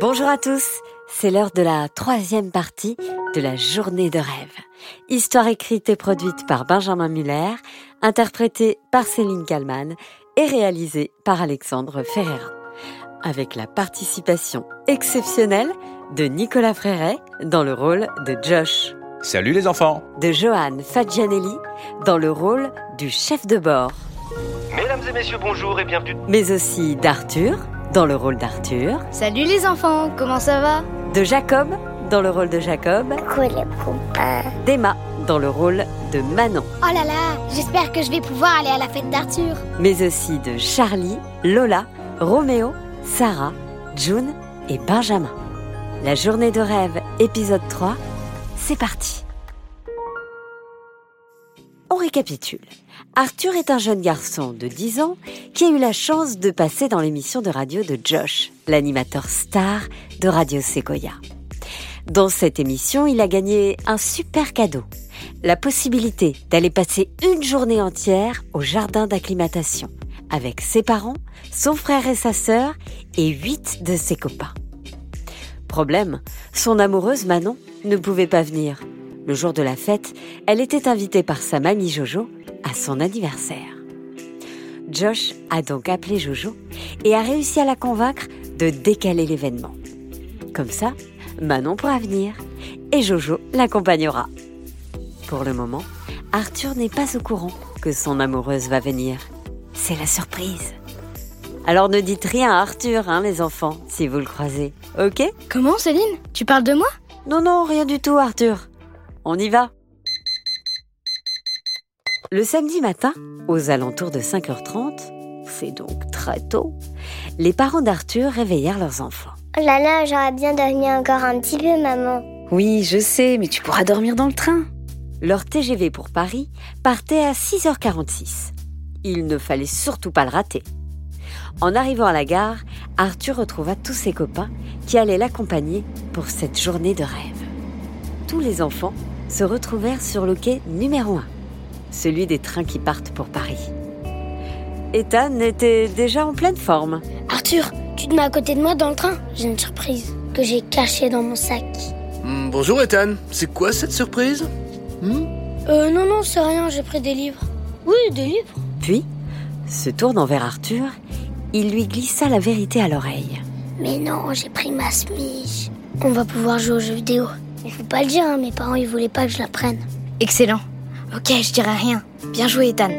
Bonjour à tous, c'est l'heure de la troisième partie de la journée de rêve. Histoire écrite et produite par Benjamin Muller, interprétée par Céline Kallmann et réalisée par Alexandre Ferreira. Avec la participation exceptionnelle de Nicolas Fréret dans le rôle de Josh. Salut les enfants De Johan Fagianelli dans le rôle du chef de bord. Mesdames et messieurs, bonjour et bienvenue. Mais aussi d'Arthur dans le rôle d'Arthur. Salut les enfants, comment ça va? De Jacob dans le rôle de Jacob. D'Emma dans le rôle de Manon. Oh là là, j'espère que je vais pouvoir aller à la fête d'Arthur. Mais aussi de Charlie, Lola, Roméo, Sarah, June et Benjamin. La journée de rêve, épisode 3, c'est parti. On récapitule. Arthur est un jeune garçon de 10 ans qui a eu la chance de passer dans l'émission de radio de Josh, l'animateur star de Radio Sequoia. Dans cette émission, il a gagné un super cadeau, la possibilité d'aller passer une journée entière au jardin d'acclimatation avec ses parents, son frère et sa sœur et huit de ses copains. Problème, son amoureuse Manon ne pouvait pas venir. Le jour de la fête, elle était invitée par sa mamie Jojo à son anniversaire. Josh a donc appelé Jojo et a réussi à la convaincre de décaler l'événement. Comme ça, Manon pourra venir et Jojo l'accompagnera. Pour le moment, Arthur n'est pas au courant que son amoureuse va venir. C'est la surprise. Alors ne dites rien à Arthur, hein, les enfants, si vous le croisez. Ok? Comment Céline? Tu parles de moi? Non, non, rien du tout, Arthur. On y va. Le samedi matin, aux alentours de 5h30, c'est donc très tôt, les parents d'Arthur réveillèrent leurs enfants. Oh là là, j'aurais bien dormi encore un petit peu, maman. Oui, je sais, mais tu pourras dormir dans le train. Leur TGV pour Paris partait à 6h46. Il ne fallait surtout pas le rater. En arrivant à la gare, Arthur retrouva tous ses copains qui allaient l'accompagner pour cette journée de rêve. Tous les enfants se retrouvèrent sur le quai numéro 1, celui des trains qui partent pour Paris. Ethan était déjà en pleine forme. Arthur, tu te mets à côté de moi dans le train J'ai une surprise que j'ai cachée dans mon sac. Hmm, bonjour Ethan, c'est quoi cette surprise? Hmm? Euh, non, non, c'est rien, j'ai pris des livres. Oui, des livres. Puis, se tournant vers Arthur, il lui glissa la vérité à l'oreille. Mais non, j'ai pris ma smige. On va pouvoir jouer aux jeux vidéo. Il faut pas le dire, hein, mes parents ils voulaient pas que je la prenne. Excellent. Ok, je dirai rien. Bien joué, Ethan.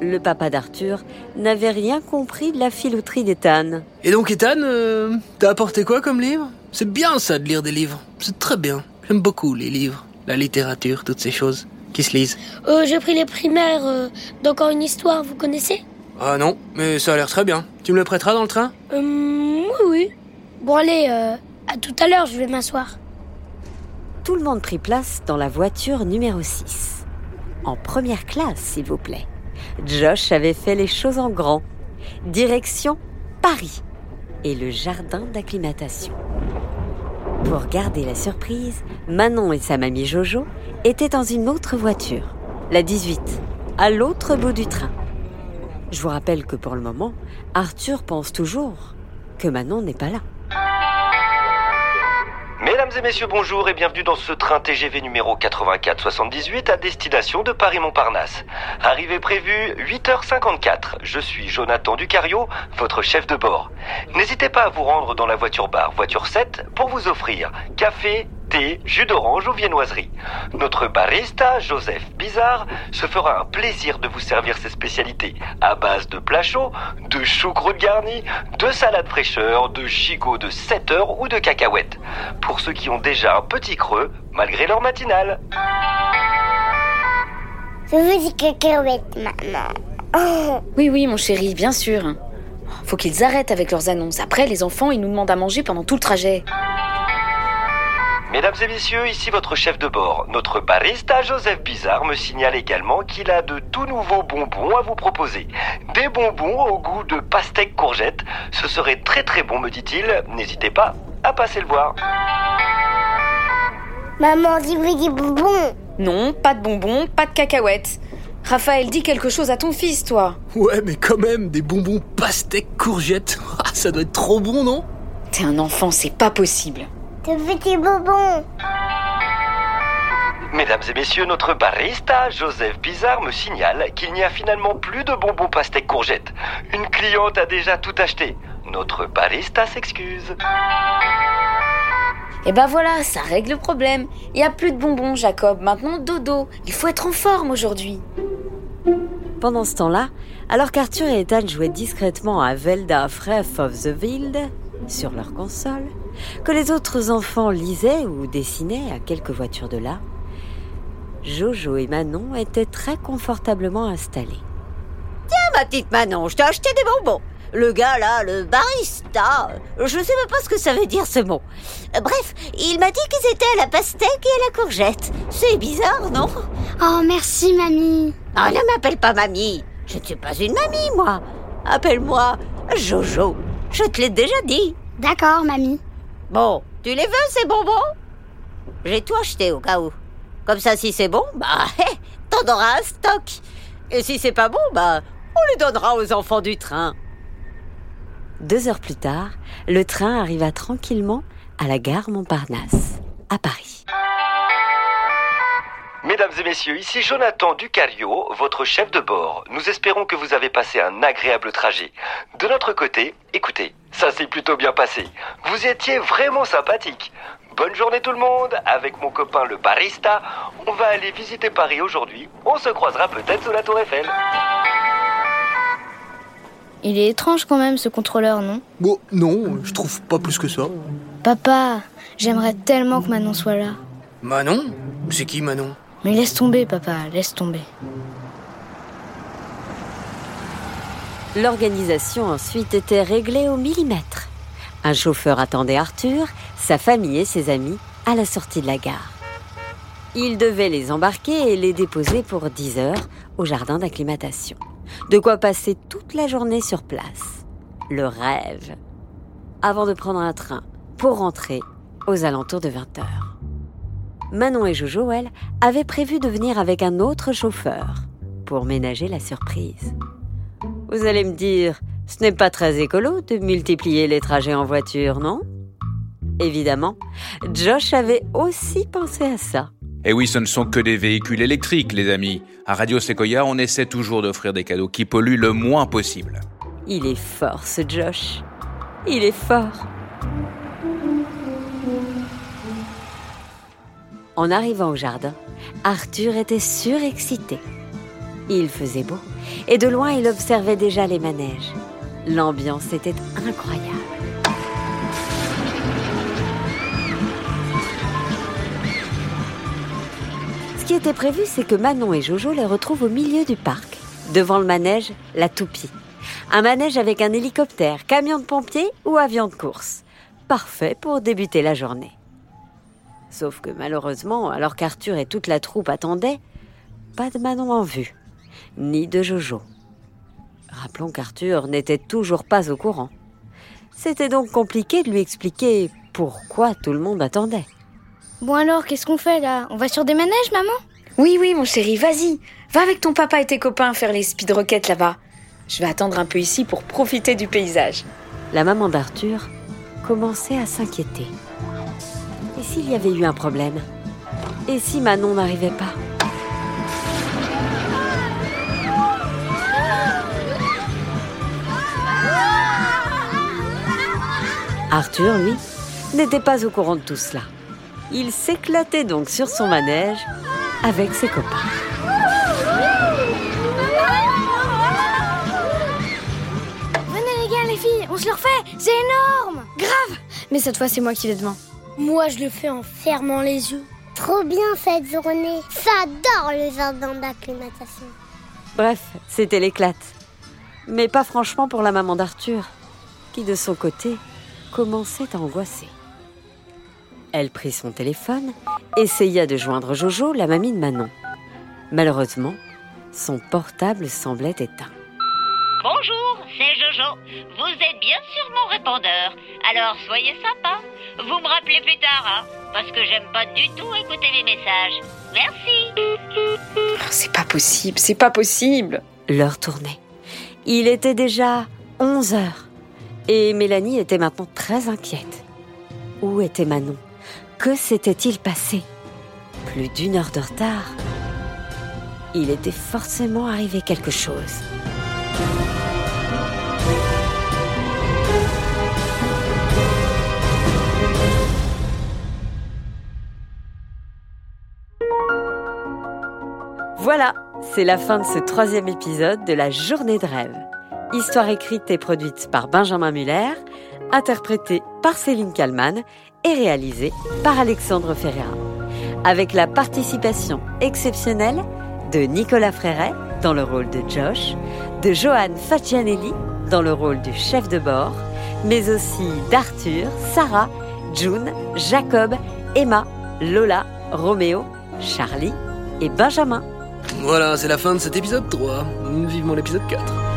Le papa d'Arthur n'avait rien compris de la filouterie d'Ethan. Et donc Ethan, euh, t'as apporté quoi comme livre? C'est bien ça de lire des livres, c'est très bien. J'aime beaucoup les livres, la littérature, toutes ces choses qui se lisent. Euh, j'ai pris les primaires euh, d'encore une histoire, vous connaissez? Ah non, mais ça a l'air très bien. Tu me le prêteras dans le train? Euh, oui, oui. Bon, allez, euh, à tout à l'heure, je vais m'asseoir. Tout le monde prit place dans la voiture numéro 6. En première classe, s'il vous plaît. Josh avait fait les choses en grand. Direction Paris et le jardin d'acclimatation. Pour garder la surprise, Manon et sa mamie Jojo étaient dans une autre voiture, la 18, à l'autre bout du train. Je vous rappelle que pour le moment, Arthur pense toujours que Manon n'est pas là. Mesdames et messieurs, bonjour et bienvenue dans ce train TGV numéro 8478 à destination de Paris-Montparnasse. Arrivée prévue 8h54. Je suis Jonathan Ducario, votre chef de bord. N'hésitez pas à vous rendre dans la voiture bar, voiture 7, pour vous offrir café, thé, jus d'orange ou viennoiserie. Notre barista, Joseph Bizarre, se fera un plaisir de vous servir ses spécialités à base de plats chauds, de choucroute garnie, de salade fraîcheur, de gigot de 7 heures ou de cacahuètes. Pour ceux qui ont déjà un petit creux, malgré leur matinale. Je vous dis cacahuète, maman. Oh. Oui, oui, mon chéri, bien sûr. Faut qu'ils arrêtent avec leurs annonces. Après, les enfants, ils nous demandent à manger pendant tout le trajet. Mesdames et messieurs, ici votre chef de bord. Notre barista Joseph Bizarre me signale également qu'il a de tout nouveaux bonbons à vous proposer. Des bonbons au goût de pastèque courgette. Ce serait très très bon, me dit-il. N'hésitez pas à passer le voir. Maman, dis-moi des bonbons. Non, pas de bonbons, pas de cacahuètes. Raphaël, dis quelque chose à ton fils, toi. Ouais, mais quand même, des bonbons pastèques courgettes. Ah, ça doit être trop bon, non? T'es un enfant, c'est pas possible. De petits bonbons. Mesdames et messieurs, notre barista, Joseph Bizarre, me signale qu'il n'y a finalement plus de bonbons pastèques courgettes. Une cliente a déjà tout acheté. Notre barista s'excuse. Et ben voilà, ça règle le problème. Il y a plus de bonbons, Jacob. Maintenant, dodo. Il faut être en forme aujourd'hui. Pendant ce temps-là, alors qu'Arthur et Ethan jouaient discrètement à Velda Fref of the Wild sur leur console, que les autres enfants lisaient ou dessinaient à quelques voitures de là, Jojo et Manon étaient très confortablement installés. ma petite Manon, je t'ai acheté des bonbons. Le gars là, le barista, je sais même pas ce que ça veut dire ce mot. Euh, Bref, il m'a dit qu'ils étaient à la pastèque et à la courgette. C'est bizarre, non? Oh, merci, mamie. Ah, ne m'appelle pas mamie. Je ne suis pas une mamie, moi. Appelle-moi Jojo. Je te l'ai déjà dit. D'accord, mamie. Bon, tu les veux ces bonbons? J'ai tout acheté au cas où. Comme ça, si c'est bon, bah, hé, t'en auras un stock. Et si c'est pas bon, bah, on les donnera aux enfants du train. Deux heures plus tard, le train arriva tranquillement à la gare Montparnasse, à Paris. Mesdames et messieurs, ici Jonathan Ducario, votre chef de bord. Nous espérons que vous avez passé un agréable trajet. De notre côté, écoutez, ça s'est plutôt bien passé. Vous étiez vraiment sympathique. Bonne journée tout le monde. Avec mon copain le barista, on va aller visiter Paris aujourd'hui. On se croisera peut-être sous la tour Eiffel. Il est étrange quand même ce contrôleur, non? Bon, non, je trouve pas plus que ça. Papa, j'aimerais tellement que Manon soit là. Manon? C'est qui Manon? Mais laisse tomber, papa, laisse tomber. L'organisation ensuite était réglée au millimètre. Un chauffeur attendait Arthur, sa famille et ses amis à la sortie de la gare. Il devait les embarquer et les déposer pour 10 heures au jardin d'acclimatation. De quoi passer toute la journée sur place. Le rêve. Avant de prendre un train pour rentrer aux alentours de 20 heures. Manon et Jojo, elles, avaient prévu de venir avec un autre chauffeur pour ménager la surprise. Vous allez me dire, ce n'est pas très écolo de multiplier les trajets en voiture, non? Évidemment, Josh avait aussi pensé à ça. Et oui, ce ne sont que des véhicules électriques, les amis. À Radio Sequoia, on essaie toujours d'offrir des cadeaux qui polluent le moins possible. Il est fort, ce Josh. Il est fort. En arrivant au jardin, Arthur était surexcité. Il faisait beau, et de loin il observait déjà les manèges. L'ambiance était incroyable. Ce qui était prévu, c'est que Manon et Jojo les retrouvent au milieu du parc, devant le manège La Toupie. Un manège avec un hélicoptère, camion de pompiers ou avion de course. Parfait pour débuter la journée. Sauf que malheureusement, alors qu'Arthur et toute la troupe attendaient, pas de Manon en vue, ni de Jojo. Rappelons qu'Arthur n'était toujours pas au courant. C'était donc compliqué de lui expliquer pourquoi tout le monde attendait. Bon alors, qu'est-ce qu'on fait là? On va sur des manèges, maman? Oui, oui, mon chéri, vas-y. Va avec ton papa et tes copains faire les speed rockets là-bas. Je vais attendre un peu ici pour profiter du paysage. La maman d'Arthur commençait à s'inquiéter. Et s'il y avait eu un problème Et si Manon n'arrivait pas Arthur, lui, n'était pas au courant de tout cela. Il s'éclatait donc sur son manège avec ses copains. Venez les gars, les filles, on se le refait C'est énorme Grave Mais cette fois, c'est moi qui vais devant. Moi, je le fais en fermant les yeux. Trop bien cette journée. J'adore le jardin d'acclimatation. Bref, c'était l'éclate. Mais pas franchement pour la maman d'Arthur, qui de son côté commençait à angoisser. Elle prit son téléphone, essaya de joindre Jojo, la mamie de Manon. Malheureusement, son portable semblait éteint. Bonjour, c'est Jojo. Vous êtes bien sur mon répondeur. Alors soyez sympa. Vous me rappelez plus tard, hein parce que j'aime pas du tout écouter les messages. Merci. Oh, c'est pas possible, c'est pas possible. L'heure tournait. Il était déjà 11 heures. Et Mélanie était maintenant très inquiète. Où était Manon? Que s'était-il passé? Plus d'une heure de retard. Il était forcément arrivé quelque chose. Voilà, c'est la fin de ce troisième épisode de la journée de rêve. Histoire écrite et produite par Benjamin Muller, interprétée par Céline Kallmann et réalisée par Alexandre Ferreira. Avec la participation exceptionnelle de Nicolas Fréret dans le rôle de Josh, de Johan Faccianelli dans le rôle du chef de bord, mais aussi d'Arthur, Sarah, June, Jacob, Emma, Lola, Roméo, Charlie et Benjamin. Voilà, c'est la fin de cet épisode 3. Vivement l'épisode 4.